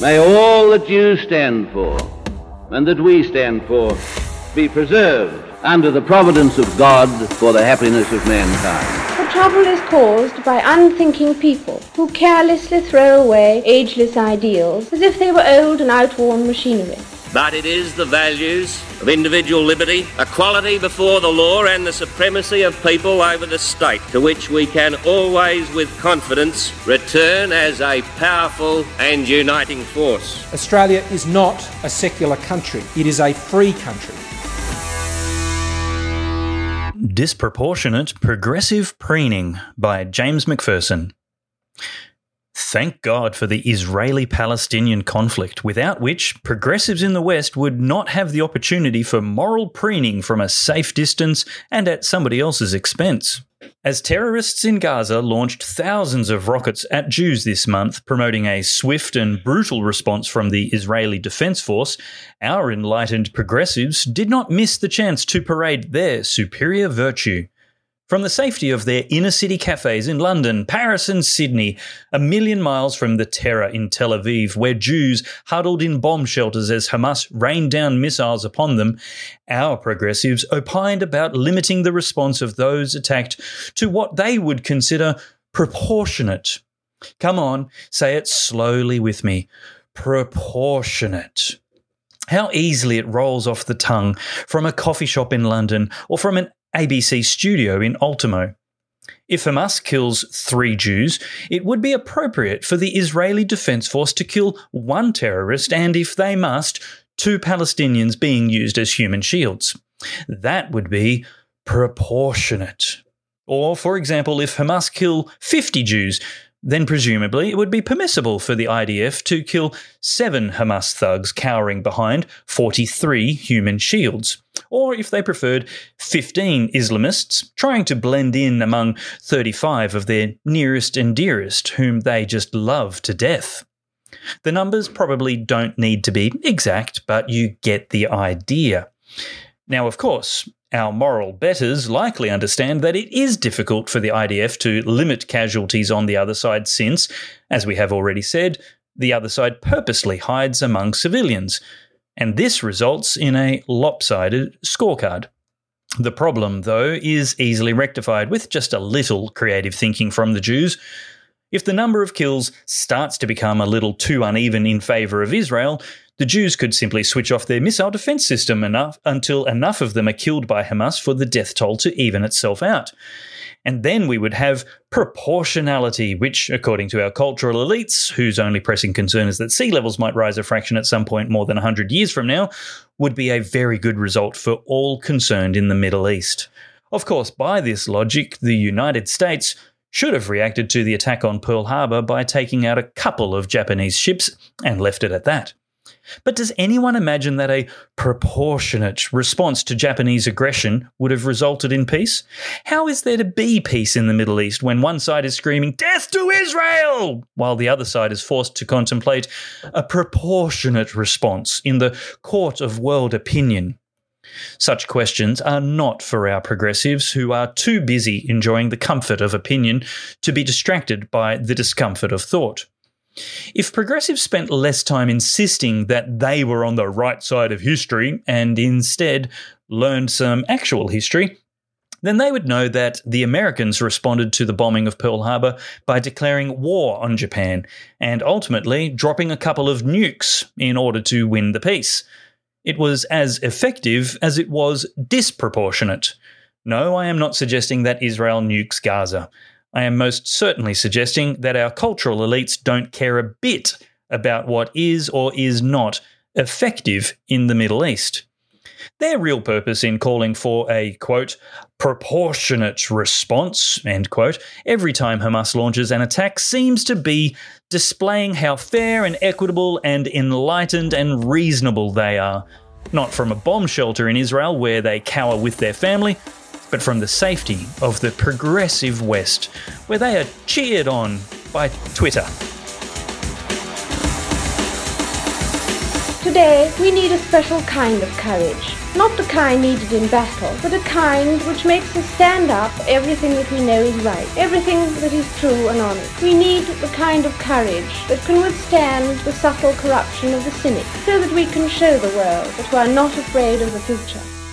May all that you stand for and that we stand for be preserved under the providence of God for the happiness of mankind. The trouble is caused by unthinking people who carelessly throw away ageless ideals as if they were old and outworn machinery. But it is the values of individual liberty, equality before the law, and the supremacy of people over the state to which we can always, with confidence, return as a powerful and uniting force. Australia is not a secular country, it is a free country. Disproportionate Progressive Preening by James Macpherson. Thank God for the Israeli Palestinian conflict, without which progressives in the West would not have the opportunity for moral preening from a safe distance and at somebody else's expense. As terrorists in Gaza launched thousands of rockets at Jews this month, promoting a swift and brutal response from the Israeli Defense Force, our enlightened progressives did not miss the chance to parade their superior virtue. From the safety of their inner city cafes in London, Paris, and Sydney, a million miles from the terror in Tel Aviv, where Jews huddled in bomb shelters as Hamas rained down missiles upon them, our progressives opined about limiting the response of those attacked to what they would consider proportionate. Come on, say it slowly with me. Proportionate. How easily it rolls off the tongue from a coffee shop in London or from an ABC studio in Ultimo. If Hamas kills three Jews, it would be appropriate for the Israeli Defense Force to kill one terrorist and, if they must, two Palestinians being used as human shields. That would be proportionate. Or, for example, if Hamas kill 50 Jews, then presumably it would be permissible for the IDF to kill seven Hamas thugs cowering behind 43 human shields. Or, if they preferred, 15 Islamists trying to blend in among 35 of their nearest and dearest, whom they just love to death. The numbers probably don't need to be exact, but you get the idea. Now, of course, our moral betters likely understand that it is difficult for the IDF to limit casualties on the other side since, as we have already said, the other side purposely hides among civilians. And this results in a lopsided scorecard. The problem, though, is easily rectified with just a little creative thinking from the Jews. If the number of kills starts to become a little too uneven in favour of Israel, the Jews could simply switch off their missile defense system enough until enough of them are killed by Hamas for the death toll to even itself out. And then we would have proportionality, which, according to our cultural elites, whose only pressing concern is that sea levels might rise a fraction at some point more than 100 years from now, would be a very good result for all concerned in the Middle East. Of course, by this logic, the United States should have reacted to the attack on Pearl Harbor by taking out a couple of Japanese ships and left it at that. But does anyone imagine that a proportionate response to Japanese aggression would have resulted in peace? How is there to be peace in the Middle East when one side is screaming, Death to Israel! while the other side is forced to contemplate a proportionate response in the court of world opinion? Such questions are not for our progressives who are too busy enjoying the comfort of opinion to be distracted by the discomfort of thought. If progressives spent less time insisting that they were on the right side of history and instead learned some actual history, then they would know that the Americans responded to the bombing of Pearl Harbor by declaring war on Japan and ultimately dropping a couple of nukes in order to win the peace. It was as effective as it was disproportionate. No, I am not suggesting that Israel nukes Gaza. I am most certainly suggesting that our cultural elites don't care a bit about what is or is not effective in the Middle East. Their real purpose in calling for a quote proportionate response end quote every time Hamas launches an attack seems to be displaying how fair and equitable and enlightened and reasonable they are. Not from a bomb shelter in Israel where they cower with their family, but from the safety of the progressive West, where they are cheered on by Twitter. Today, we need a special kind of courage. Not the kind needed in battle, but a kind which makes us stand up everything that we know is right, everything that is true and honest. We need the kind of courage that can withstand the subtle corruption of the cynic, so that we can show the world that we are not afraid of the future.